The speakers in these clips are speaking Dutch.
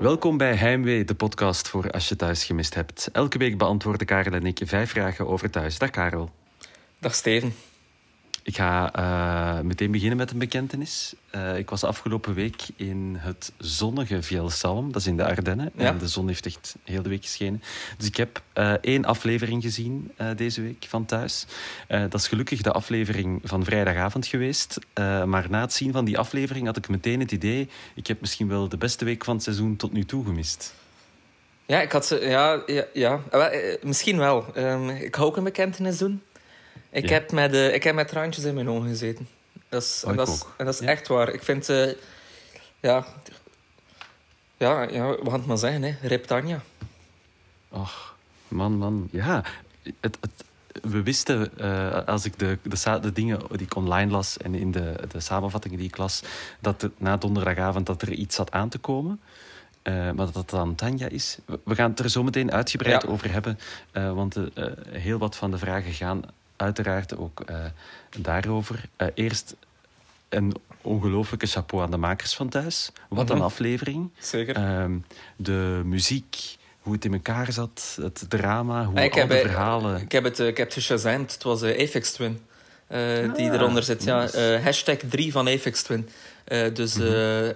Welkom bij Heimwee, de podcast voor als je thuis gemist hebt. Elke week beantwoorden Karel en ik vijf vragen over thuis. Dag Karel. Dag Steven. Ik ga uh, meteen beginnen met een bekentenis. Uh, ik was afgelopen week in het zonnige Vielsalm, dat is in de Ardennen. Ja. En de zon heeft echt heel de week geschenen. Dus ik heb uh, één aflevering gezien deze week van thuis. dat is gelukkig de aflevering van vrijdagavond geweest. maar na het zien van die aflevering had ik meteen het idee... ik heb misschien wel de beste week van het seizoen tot nu toe gemist. Ja, ik had ze... Ja, ja, ja. misschien wel. Um, ik ga ook een bekentenis doen. Ik, heb met, uh, ik heb met traantjes in mijn ogen gezeten. Dat is, oh, en dat is, en dat is echt waar. Ik vind... Uh, ja, ja, ja, we gaan het maar zeggen, hè. Rip Tanja. Ach, man, man. Ja, het, het, we wisten, uh, als ik de, de, de, dingen die ik online las en in de, de samenvattingen die ik las, dat er, na donderdagavond dat er iets zat aan te komen. Uh, maar dat dat dan Tanja is. We gaan het er zo meteen uitgebreid ja. over hebben. Uh, want uh, heel wat van de vragen gaan uiteraard ook uh, daarover. Uh, eerst een ongelooflijke chapeau aan de makers van thuis. Wat een mhm. aflevering. Zeker. Uh, de muziek, hoe het in elkaar zat, het drama, hoe ik al de verhalen... Ik heb het, ik heb het. Het was uh, Apex Twin. Ah, die eronder zit. Ja, hashtag 3 van Apex Twin. dus mm -hmm.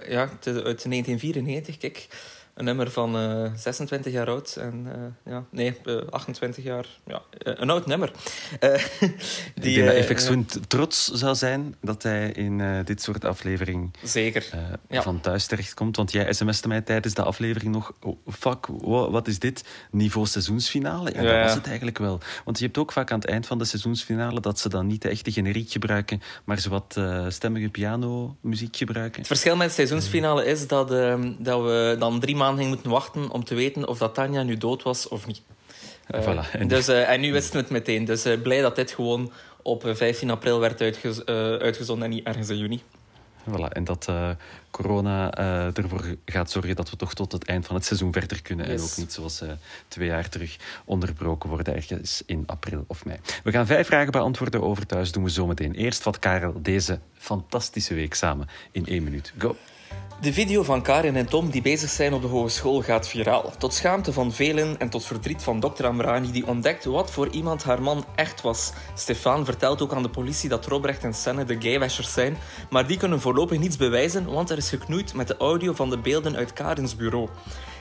ja, uit 1994, kijk een nummer van uh, 26 jaar oud. En, uh, ja, nee, uh, 28 jaar. Ja, een oud nummer. die, Ik denk dat trots zou zijn dat hij in dit soort aflevering Zeker. Ja. van thuis terechtkomt. Want jij sms'te mij tijdens de aflevering nog... Oh, fuck, wow, wat is dit? Niveau seizoensfinale? Ja, ja, dat was het eigenlijk wel. Want je hebt ook vaak aan het eind van de seizoensfinale dat ze dan niet de echte generiek gebruiken, maar zo wat stemmige piano-muziek gebruiken. Het verschil met de seizoensfinale is dat, ehm, dat we dan drie maanden maanden moeten wachten om te weten of dat Tanja nu dood was of niet. Uh, voilà. en... Dus, uh, en nu wisten we het meteen. Dus uh, blij dat dit gewoon op 15 april werd uitgez uitgezonden en niet ergens in juni. Voilà, en dat corona ervoor gaat zorgen dat we toch tot het eind van het seizoen verder kunnen. Yes. En ook niet zoals twee jaar terug onderbroken worden, ergens in april of mei. We gaan vijf vragen beantwoorden over thuis. Doen we zometeen. Eerst wat Karel deze fantastische week samen in één minuut. Go! De video van Karin en Tom die bezig zijn op de hogeschool gaat viraal. Tot schaamte van velen en tot verdriet van dokter Amrani die ontdekt wat voor iemand haar man echt was. Stefan vertelt ook aan de politie dat Robrecht en Senne de gaywashers zijn, maar die kunnen voorlopig niets bewijzen, want er is geknoeid met de audio van de beelden uit Karins bureau.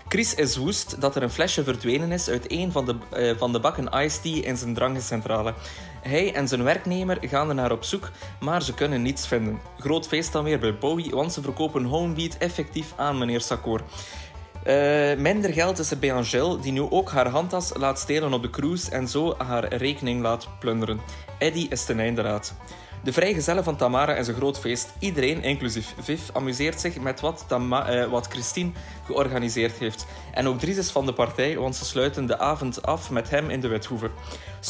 Chris is woest dat er een flesje verdwenen is uit een van de, uh, van de bakken iced tea in zijn drankcentrale. Hij en zijn werknemer gaan er naar op zoek, maar ze kunnen niets vinden. Groot feest dan weer bij Bowie, want ze verkopen Homebeat effectief aan meneer Sakor. Uh, minder geld is er bij Angel, die nu ook haar handtas laat stelen op de cruise en zo haar rekening laat plunderen. Eddie is ten einde raad. De vrijgezellen van Tamara is een groot feest. Iedereen, inclusief Viv, amuseert zich met wat, uh, wat Christine georganiseerd heeft. En ook Dries is van de partij, want ze sluiten de avond af met hem in de Wethoever.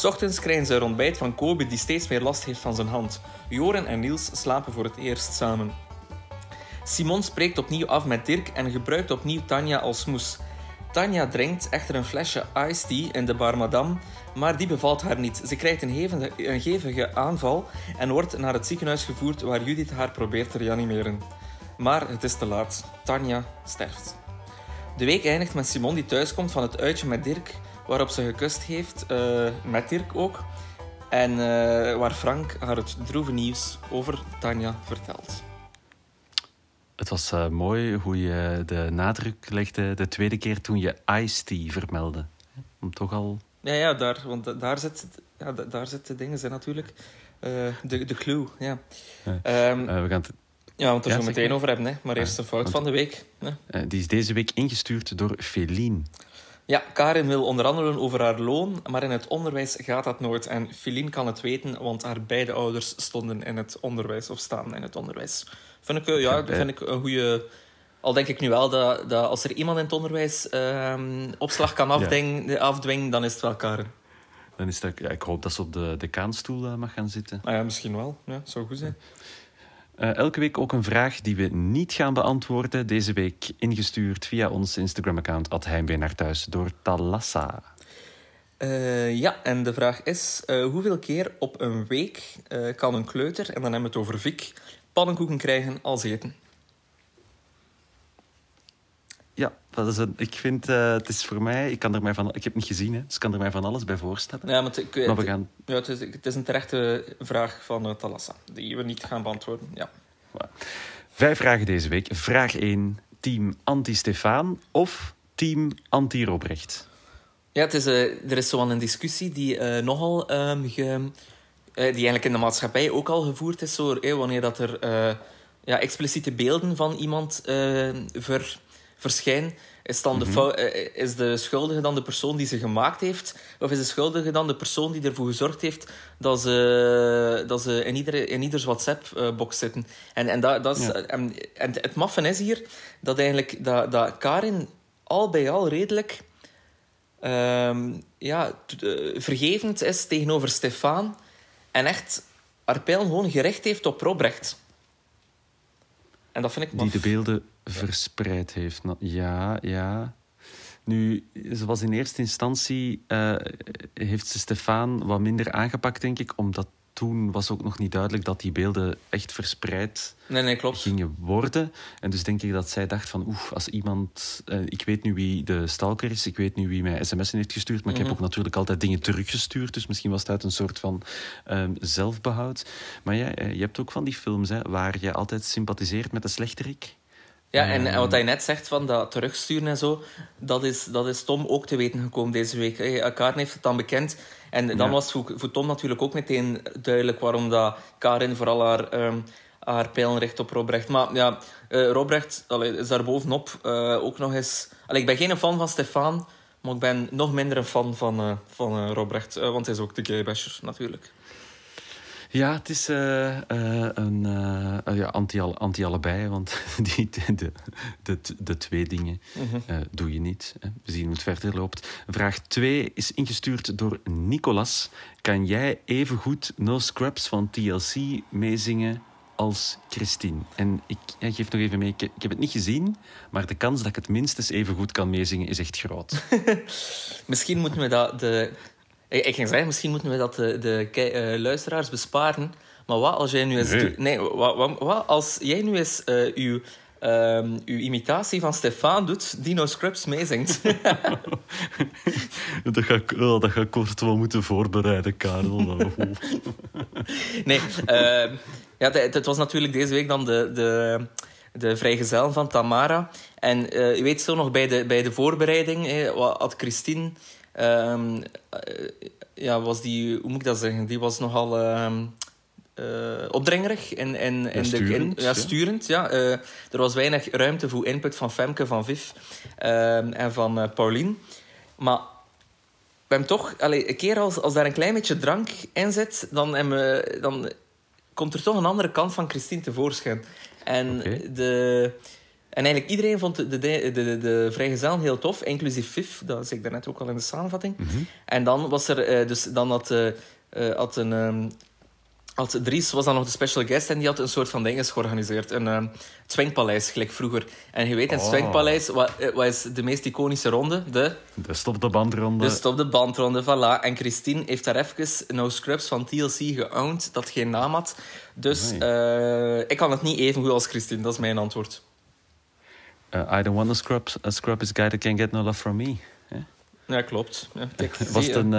Ochtends krijgen ze een ontbijt van Kobe, die steeds meer last heeft van zijn hand. Joren en Niels slapen voor het eerst samen. Simon spreekt opnieuw af met Dirk en gebruikt opnieuw Tanja als moes. Tanja drinkt echter een flesje iced tea in de bar Madame, maar die bevalt haar niet. Ze krijgt een hevige, een hevige aanval en wordt naar het ziekenhuis gevoerd waar Judith haar probeert te reanimeren. Maar het is te laat. Tanja sterft. De week eindigt met Simon die thuiskomt van het uitje met Dirk, waarop ze gekust heeft, uh, met Dirk ook. En uh, waar Frank haar het droeve nieuws over Tanja vertelt. Het was uh, mooi hoe je de nadruk legde de tweede keer toen je Ice Tea vermeldde. Om toch al... Ja, ja daar, want daar zit, ja, daar zit de dingen zijn natuurlijk. Uh, de, de clue, ja. Um, uh, we gaan ja, want we ja, zo meteen over hebben. Hè. Maar eerst de fout van de week. Hè. die is deze week ingestuurd door Feline. Ja, Karin wil onderhandelen over haar loon, maar in het onderwijs gaat dat nooit. En Feline kan het weten, want haar beide ouders stonden in het onderwijs, of staan in het onderwijs. Vind ik, ja, vind ik een goede. Al denk ik nu wel dat, dat als er iemand in het onderwijs uh, opslag kan afdwingen, ja. afdwingen, dan is het wel Karen. Dan is dat, ja, ik hoop dat ze op de decaanstoel uh, mag gaan zitten. Ah ja, misschien wel. Ja, zou goed zijn. Uh, elke week ook een vraag die we niet gaan beantwoorden. Deze week ingestuurd via ons Instagram-account Heimwee naar thuis door Talassa. Uh, ja, en de vraag is: uh, hoeveel keer op een week kan een kleuter, en dan hebben we het over Vic, pannenkoeken krijgen als eten? Ja, dat is een, ik vind, uh, het is voor mij, ik, kan er mij van, ik heb het niet gezien, hè, dus ik kan er mij van alles bij voorstellen. Ja, maar, we gaan... ja, het, is, het is een terechte vraag van uh, Talassa, die we niet gaan beantwoorden. Ja. Vijf vragen deze week. Vraag 1, team anti-Stefaan of team anti-Robrecht? Ja, het is, uh, er is zo'n een discussie die nogal um, ge, die eigenlijk in de maatschappij ook al gevoerd is, zo, wanneer dat er ja, expliciete beelden van iemand ver verschijnen, is, dan de mhm. eh, is de schuldige dan de persoon die ze gemaakt heeft? Of is de schuldige dan de persoon die ervoor gezorgd heeft dat ze, dat ze in, iedere, in ieders WhatsApp-box zitten? En, en, dat, dat is, en, en het maffen is hier dat, eigenlijk, dat, dat Karin al bij al redelijk um, ja, vergevend is tegenover Stefan en echt haar pijl gewoon gericht heeft op Robrecht. En dat vind ik Die de beelden verspreid heeft. Ja, ja. Nu, ze was in eerste instantie... Uh, heeft ze Stefan wat minder aangepakt, denk ik, omdat toen was ook nog niet duidelijk dat die beelden echt verspreid nee, nee, klopt. gingen worden. En dus denk ik dat zij dacht van, oeh, als iemand... Uh, ik weet nu wie de stalker is, ik weet nu wie mij sms'en heeft gestuurd, maar ik heb mhm. ook natuurlijk altijd dingen teruggestuurd, dus misschien was het uit een soort van um, zelfbehoud. Maar ja, eh, je hebt ook van die films hè, waar je altijd sympathiseert met de slechterik. Ja, en, en wat hij net zegt van dat terugsturen en zo, dat is, dat is Tom ook te weten gekomen deze week. Karin heeft het dan bekend. En dan was voor, voor, Tom natuurlijk ook meteen duidelijk waarom dat Karin vooral haar, um, haar pijlen richt op Robrecht. Maar ja, uh, Robrecht allee, is daar bovenop uh, ook nog eens... Allee, ik ben geen fan van Stefan, maar ik ben nog minder een fan van, uh, van Robrecht. want hij is ook de gaybasher, natuurlijk. Ja, het is uh, uh, een uh, ja, anti-allebei, anti want die, de, de, de twee dingen mhm. doe je niet. Hè. We zien hoe het verder loopt. Vraag 2 is ingestuurd door Nicolas. Kan jij even goed No Scrubs van TLC meezingen als Christine? En ik ja, geef nog even mee, ik, ik, heb het niet gezien, maar de kans dat ik het minstens even goed kan meezingen is echt groot. Misschien moeten we dat de ik, ik ging zeggen, misschien moeten we dat de, de uh, luisteraars besparen. Maar wat als jij nu eens... Nee, nee wat, wat, wat, als jij nu eens uh, uw, um, uw imitatie van Stefan doet, Dino Scrubs meezingt. dat, ga ik, oh, dat ga ik kort wel moeten voorbereiden, Karel. nee, uh, ja, het, het, was natuurlijk deze week dan de... de de vrijgezel van Tamara. En uh, je weet zo nog bij de, bij de voorbereiding hè, had Christine Um, ja, was die, hoe moet ik dat zeggen? Die was nogal um, uh, opdringerig en, en, en sturend. De, ja, sturend ja. Uh, er was weinig ruimte voor input van Femke, van Viv um, en van Paulien. Maar we hebben toch, allez, een keer als, als daar een klein beetje drank in zit, dan, we, dan komt er toch een andere kant van Christine tevoorschijn. En okay. de en eigenlijk iedereen vond de, de, de, de, de vrijgezellen heel tof, inclusief Viv. Dat zei ik daarnet ook al in de samenvatting. Mm -hmm. En dan was er... Uh, dus dan had, uh, had een... Um, had Dries was dan nog de special guest en die had een soort van dinges georganiseerd. Een uh, swingpaleis, gelijk vroeger. En je weet, in het oh. wat, is de meest iconische ronde? De, de stop de bandronde. De stop de bandronde, voilà. En Christine heeft daar even No Scrubs van TLC geowned, dat geen naam had. Dus ik kan het niet even goed als Christine, dat is mijn antwoord. Uh, I don't want to scrub. A scrub is a guy that can get no love from me. Ja, klopt. Ja, was, het een,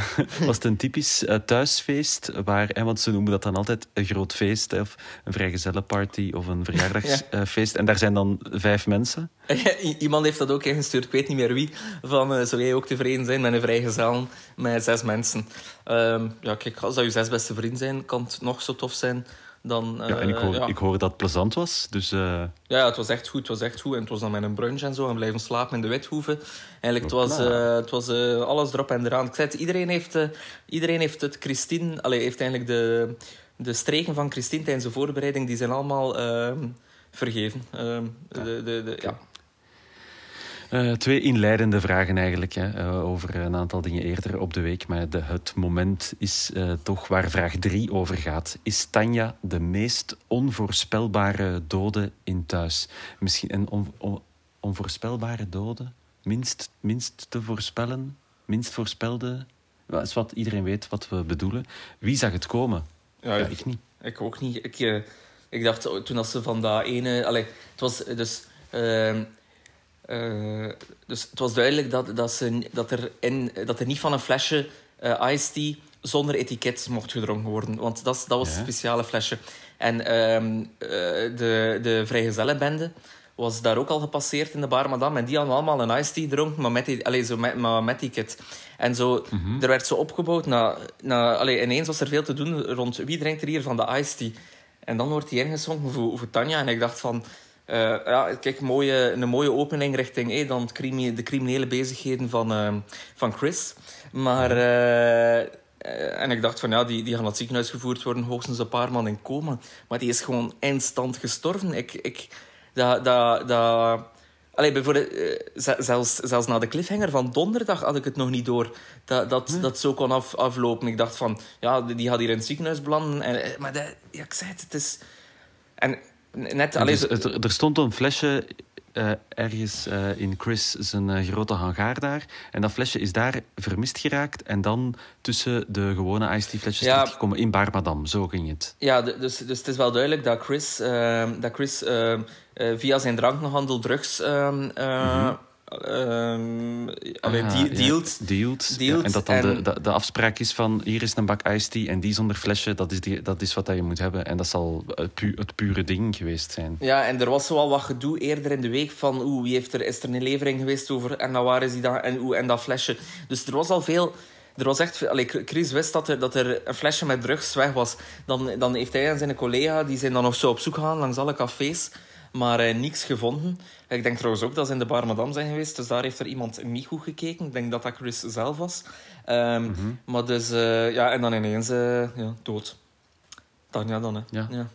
was het een typisch thuisfeest? Waar, hè, want ze noemen dat dan altijd een groot feest, hè, of een vrijgezellenparty of een verjaardagsfeest. ja. En daar zijn dan vijf mensen. Iemand heeft dat ook ingestuurd, ik weet niet meer wie. Van, uh, zou jij ook tevreden zijn met een vrijgezel met zes mensen? Um, ja, kijk, als dat je zes beste vrienden zijn, kan het nog zo tof zijn dan, ja, en ik hoor, ja. ik hoor dat het plezant was. Dus, uh... ja, ja, het was echt goed. Het was echt goed. En het was dan met een brunch en zo. En blijven slapen in de Withoeven. Eigenlijk, het was, uh, het was alles erop en eraan. Ik zei het, iedereen heeft, iedereen heeft het Christine... Allee, heeft eigenlijk de, de streken van Christine tijdens de voorbereiding... Die zijn allemaal ehm, vergeven. Ehm, de, de, de, ja. Uh, twee inleidende vragen eigenlijk hè, uh, over een aantal dingen eerder op de week. Maar de, het moment is uh, toch waar vraag 3 over gaat. Is Tanja de meest onvoorspelbare dode in thuis? Misschien een on, on, onvoorspelbare dode? Minst, minst te voorspellen? Minst voorspelde? Dat is wat iedereen weet wat we bedoelen. Wie zag het komen? Ja, ja ik niet. Ik ook niet. Ik, ik dacht toen als ze van dat ene... Allez, het was dus... Ehm, eh, dus het was duidelijk dat, dat, ze, dat, er, in, dat er niet van een flesje uh, iced tea zonder etiket mocht gedronken worden. Want dat, dat was Ja. een speciale flesje. En eh, de, de vrijgezellenbende was daar ook al gepasseerd in de bar madame. En die hadden allemaal een iced tea gedronken, maar met, die, allee, zo met, maar met etiket. En zo, er werd zo opgebouwd. Na, na, allee, ineens was er veel te doen rond wie drinkt er hier van de iced tea. En dan wordt die ingeschonken voor, voor Tanja. En ik dacht van... eh, ja, kijk, mooie, een mooie opening richting eh, dan de criminele bezigheden van, ehm, van Chris. Maar... eh, eh, en ik dacht van ja, die, die gaan naar het ziekenhuis gevoerd worden, hoogstens een paar man in coma. Maar die is gewoon instant gestorven. Ik, ik, dat, dat, dat... Allee, bijvoorbeeld, ze- zelfs, zelfs na de cliffhanger van donderdag had ik het nog niet door dat dat, dat zo kon af, aflopen. Ik dacht van, ja, die die gaat hier in het ziekenhuis belanden. En, maar dat, ja, ik zei het, het is... En net... Dus er stond een flesje eh, ergens eh, in Chris zijn eh, grote hangaar daar. En dat flesje is daar vermist geraakt. En dan tussen de gewone iced tea flesjes Ja. terechtgekomen in Bar Madame. Zo ging het. Ja, dus, dus het is wel duidelijk dat Chris, ehm, dat Chris ehm, eh, via zijn drankhandel drugs ehm, eh, ehm, allee, Ah, die- ja, dealt. dealt. Ja, en dat dan en- De, de, de afspraak is van hier is een bak iced tea en die zonder flesje, dat is, die, dat is wat dat je moet hebben. En dat zal het, pu- het pure ding geweest zijn. Ja, en er was zoal wat gedoe eerder in de week van oeh, wie heeft er, is er een levering geweest over en dan waar is die dan en, oeh, en dat flesje. Dus er was al veel... Er was echt... Allee, Chris wist dat er, dat er een flesje met drugs weg was. Dan, dan heeft hij en zijn collega, die zijn dan nog zo op zoek gegaan langs alle cafés, maar eh, niks gevonden. Ik denk trouwens ook dat ze in de Bar Madame zijn geweest, dus daar heeft er iemand niet goed gekeken. Ik denk dat dat Chris zelf was. Ehm, Maar dus... eh, ja, en dan ineens eh, ja, dood. Tanja dan, hè. Ja. ja.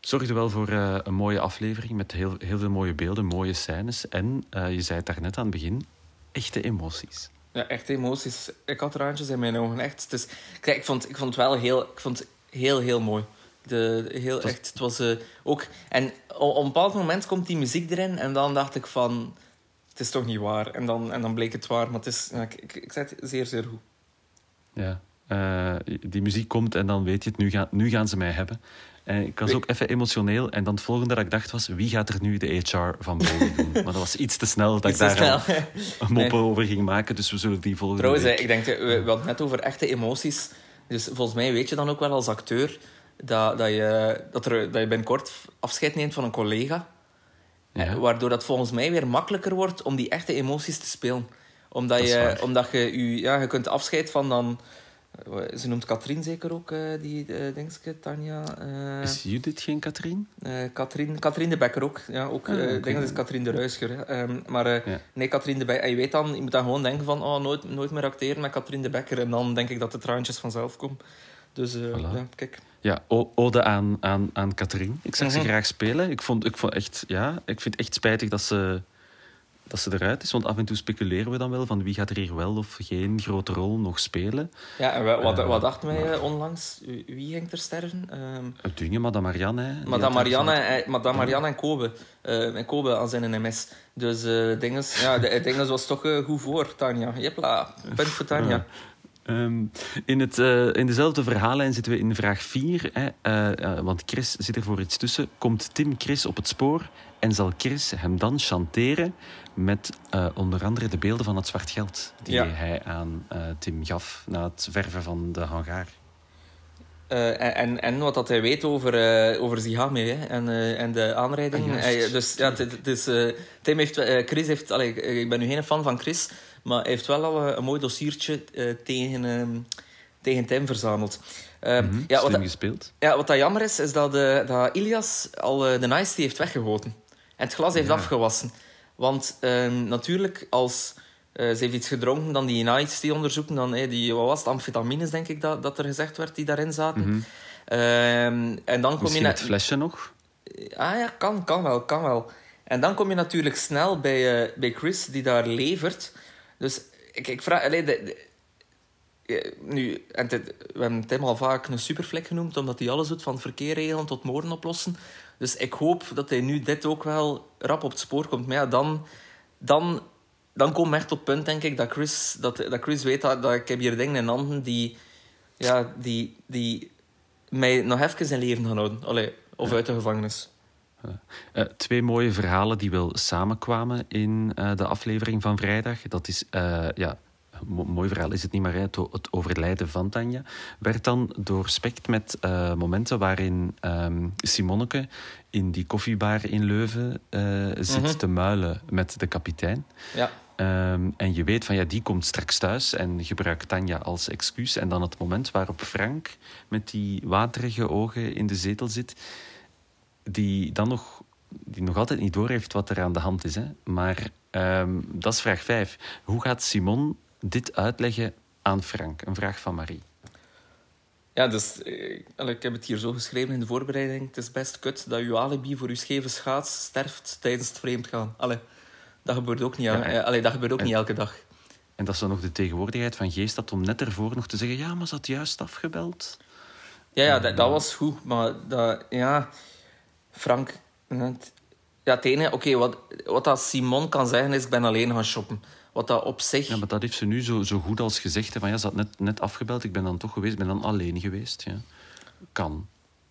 Zorgde wel voor een mooie aflevering met heel, heel veel mooie beelden, mooie scènes. En je zei het daarnet aan het begin, echte emoties. Ja, echt emoties. Ik had traantjes in mijn ogen. Echt. Is, kijk, ik vond, ik vond het wel heel, ik vond het heel, heel mooi. De, heel, was- echt, het was eh, ook... En op, een bepaald moment komt die muziek erin en dan dacht ik van... Het is toch niet waar? En dan, en dan bleek het waar. Maar het is... Ik, ik, ik zei het zeer, zeer goed. Ja. Eh, die muziek komt en dan weet je het, nu, gaan nu gaan ze mij hebben. En ik was ook even emotioneel. En dan het volgende dat ik dacht was, wie gaat er nu de HR van Bowie doen? Maar dat was iets te snel dat Iets ik daar een mop over ging maken. Dus we zullen die volgende Trouwens, week... eh, ik denk, eh, we, we hadden net over echte emoties. Dus volgens mij weet je dan ook wel als acteur dat, dat, je, dat, er, dat je binnenkort afscheid neemt van een collega. Ja. Eh, Waardoor dat volgens mij weer makkelijker wordt om die echte emoties te spelen. Omdat je, omdat je, je, ja, je kunt afscheid van dan... eh, Ze noemt Katrien zeker ook, eh, die uh, dingske, Tanja. Is Judith geen Katrien? Katrien, Katrien de Bekker ook. Ja, ook oké. ik denk dat is Katrien de Ruischer. hè. Ehm, maar Ja. nee, Katrien de Bekker. En je weet dan, je moet dan gewoon denken van... Oh, nooit, nooit meer acteren met Katrien de Bekker. En dan denk ik dat de traantjes vanzelf komen. Dus eh, Voilà. ja, kijk. Ja, ode aan, aan, aan Katrien. Ik zag ze Mhm. graag spelen. Ik, vond, ik, vond echt, ja, ik vind het echt spijtig dat ze, dat ze eruit is. Want af en toe speculeren we dan wel van wie gaat er hier wel of geen grote rol nog spelen. Ja, en wa- wat, Eh, wat dachten wij eh, onlangs? Wie- ging er sterven? Ehm Het dingen, Madame Marianne. hè, Madame Marianne, en, Madame Marianne en Kobe. En Kobe als in een MS. Dus eh dinges, ja, de, dinges was toch goed voor, Tanja. Jepla, punt voor Tanja. Ehm, in, het, eh, in dezelfde verhaallijn zitten we in vraag 4. Hè, eh, eh, want Chris zit er voor iets tussen. Komt Tim Chris op het spoor en zal Chris hem dan chanteren met onder andere de beelden van het zwart geld die Ja. hij aan Tim gaf na het verven van de hangaar. Eh, en, en, en wat dat hij weet over, over Zihame hè, en, en de aanrijding. Ah. Hij- dus ja, is, Tim heeft, Chris heeft, allee, ik ben nu geen fan van Chris, maar hij heeft wel al eh, een mooi dossiertje eh, tegen, ehm, tegen Tim verzameld. Ehm, Mhm, ja, wat, slim gespeeld. ja, wat dat jammer is, is dat, eh, dat Ilias al de nice tea heeft weggegoten. En het glas heeft Ja. afgewassen. Want ehm, natuurlijk, als ze heeft iets gedronken, dan die nice tea onderzoeken, dan die, wat was het, amfetamines, denk ik, dat, dat er gezegd werd, die daarin zaten. Ehm, en dan kom je... Misschien na- het flesje nog. Ah ja, kan, kan wel, kan wel. En dan kom je natuurlijk snel bij, bij Chris, die daar levert. Dus ik, ik vraag... Allee, de, de- nu, en dit- we hebben Tim al vaak een superflek genoemd, omdat hij alles doet, van verkeer regelen tot moorden oplossen. Dus ik hoop dat hij nu dit ook wel rap op het spoor komt. Maar ja, dan, dan, dan komen we echt op het punt, denk ik, dat Chris, dat, dat Chris weet dat, dat ik heb hier dingen in handen die, ja, die, die mij nog even in leven gaan houden. Allee, of uit de gevangenis. Uh, twee mooie verhalen die wel samenkwamen in uh, de aflevering van vrijdag. Dat is, uh, ja, mooi verhaal is het niet, maar het, het overlijden van Tanja werd dan doorspekt met momenten waarin um, Simonneke in die koffiebar in Leuven zit -hmm. te muilen met de kapitein. Ja. Um, en je weet van ja, die komt straks thuis en gebruikt Tanja als excuus. En dan het moment waarop Frank met die waterige ogen in de zetel zit, die dan nog, die nog altijd niet doorheeft wat er aan de hand is. Hè. Maar um, dat is vraag 5. Hoe gaat Simon dit uitleggen aan Frank? Een vraag van Marie. Ja, dus ik heb het hier zo geschreven in de voorbereiding. Het is best kut dat uw alibi voor uw scheve schaats sterft tijdens het vreemdgaan. Allee. Dat gebeurt ook niet, ja, en, allee, dat gebeurt ook en, niet elke dag. En dat is dan nog de tegenwoordigheid van geest dat om net ervoor nog te zeggen: ja, maar ze had juist afgebeld. Ja, ja dat, dat was goed. Maar dat, ja, Frank. Ja, het oké, wat, wat dat Simon kan zeggen is: ik ben alleen gaan shoppen. Wat dat op zich. Ja, maar dat heeft ze nu zo, zo goed als gezegd. Hè, van, ja, ze had net, net afgebeld, ik ben dan toch geweest, ik ben dan alleen geweest. Ja. Kan.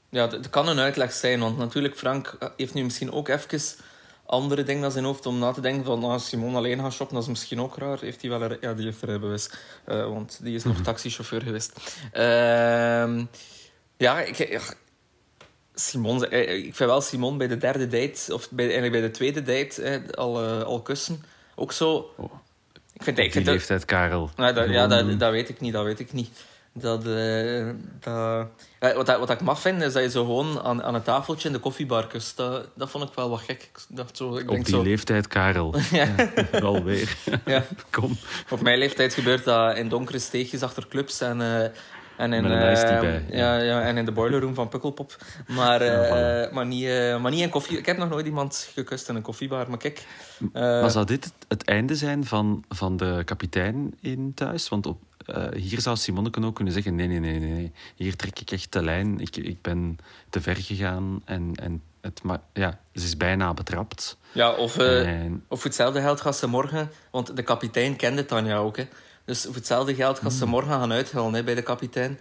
Ja, het kan een uitleg zijn, want natuurlijk, Frank heeft nu misschien ook even andere dingen aan zijn hoofd om na te denken van ah, Simon alleen gaan shoppen, dat is misschien ook raar. Heeft hij wel een, ja, die heeft rijbewijs, uh, want die is nog taxichauffeur geweest. Uh, ja, ik, Simon, eh, ik vind wel Simon bij de derde date, of bij, eigenlijk bij de tweede date, eh, al, uh, al kussen. Ook zo... Oh. Ik vind, ik vind die leeftijd, Karel. Nou, dat, ja, dat, dat weet ik niet, dat weet ik niet. Dat, uh, dat, wat, wat ik maf vind, is dat je zo gewoon aan, aan een tafeltje in de koffiebar kust. Dat, dat vond ik wel wat gek. Ik dacht zo, ik Op die leeftijd, Karel. ja. ja alweer. ja. Kom. Op mijn leeftijd gebeurt dat in donkere steegjes achter clubs en... Uh, en in, bij, ja. ja. en in de boiler room van Pukkelpop. Maar, uh, maar, niet, uh, maar niet in koffie. Ik heb nog nooit iemand gekust in een koffiebar. Maar kijk. maar zou dit het einde zijn van, van de kapitein in thuis? Want op, hier zou Simonneke ook kunnen zeggen: nee, nee, nee, nee, hier trek ik echt de lijn. Ik, ik ben te ver gegaan en, en het, ja, ze is bijna betrapt. Ja, of, uh, en... of hetzelfde geld gaat ze morgen, want de kapitein kende Tanja ook. Hè. Dus voor hetzelfde geld gaat ze mm. morgen gaan uithalen hè, bij de kapitein.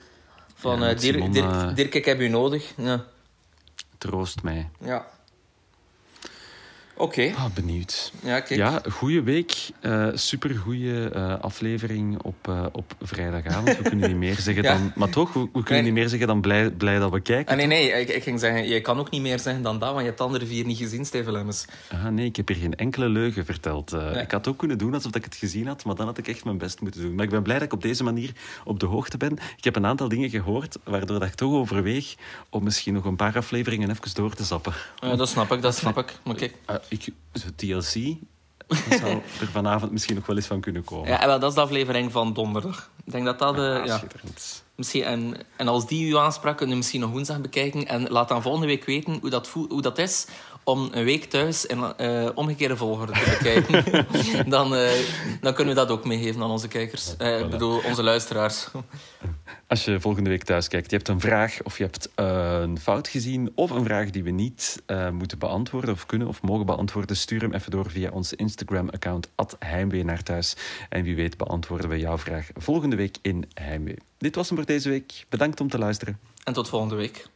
Van ja, uh, Dirk, Dirk, Dirk, ik heb u nodig. Ja. Troost mij. Ja. Oké. Okay. Ah, benieuwd. Ja, kijk. Ja, goede week. Uh, supergoeie uh, aflevering op, uh, op vrijdagavond. We kunnen niet meer zeggen ja. dan... Maar toch, we, we kunnen nee. niet meer zeggen dan blij, blij dat we kijken. Ah, nee, nee. Ik, ik, ging zeggen, je kan ook niet meer zeggen dan dat, want je hebt de andere vier niet gezien, Steven Lemmens. Ah, nee, ik heb hier geen enkele leugen verteld. Nee. Ik had ook kunnen doen alsof ik het gezien had, maar dan had ik echt mijn best moeten doen. Maar ik ben blij dat ik op deze manier op de hoogte ben. Ik heb een aantal dingen gehoord, waardoor dat ik toch overweeg om misschien nog een paar afleveringen even door te zappen. Ja, dat snap ik, dat snap ik. Maar kijk ik, TLC, dat zou er vanavond misschien nog wel eens van kunnen komen. Ja, wel, dat is de aflevering van donderdag. Ik denk dat dat... Uh, ja, misschien, en, en als die u aansprak, kunnen we misschien nog woensdag bekijken. En laat dan volgende week weten hoe dat, hoe dat is om een week thuis in uh, omgekeerde volgorde te bekijken. dan, uh, dan kunnen we dat ook meegeven aan onze kijkers. Uh, ik bedoel, onze luisteraars. Als je volgende week thuis kijkt, je hebt een vraag of je hebt een fout gezien of een vraag die we niet moeten beantwoorden of kunnen of mogen beantwoorden, stuur hem even door via ons Instagram-account Heimwee naar thuis. En wie weet beantwoorden we jouw vraag volgende week in Heimwee. Dit was hem voor deze week. Bedankt om te luisteren. En tot volgende week.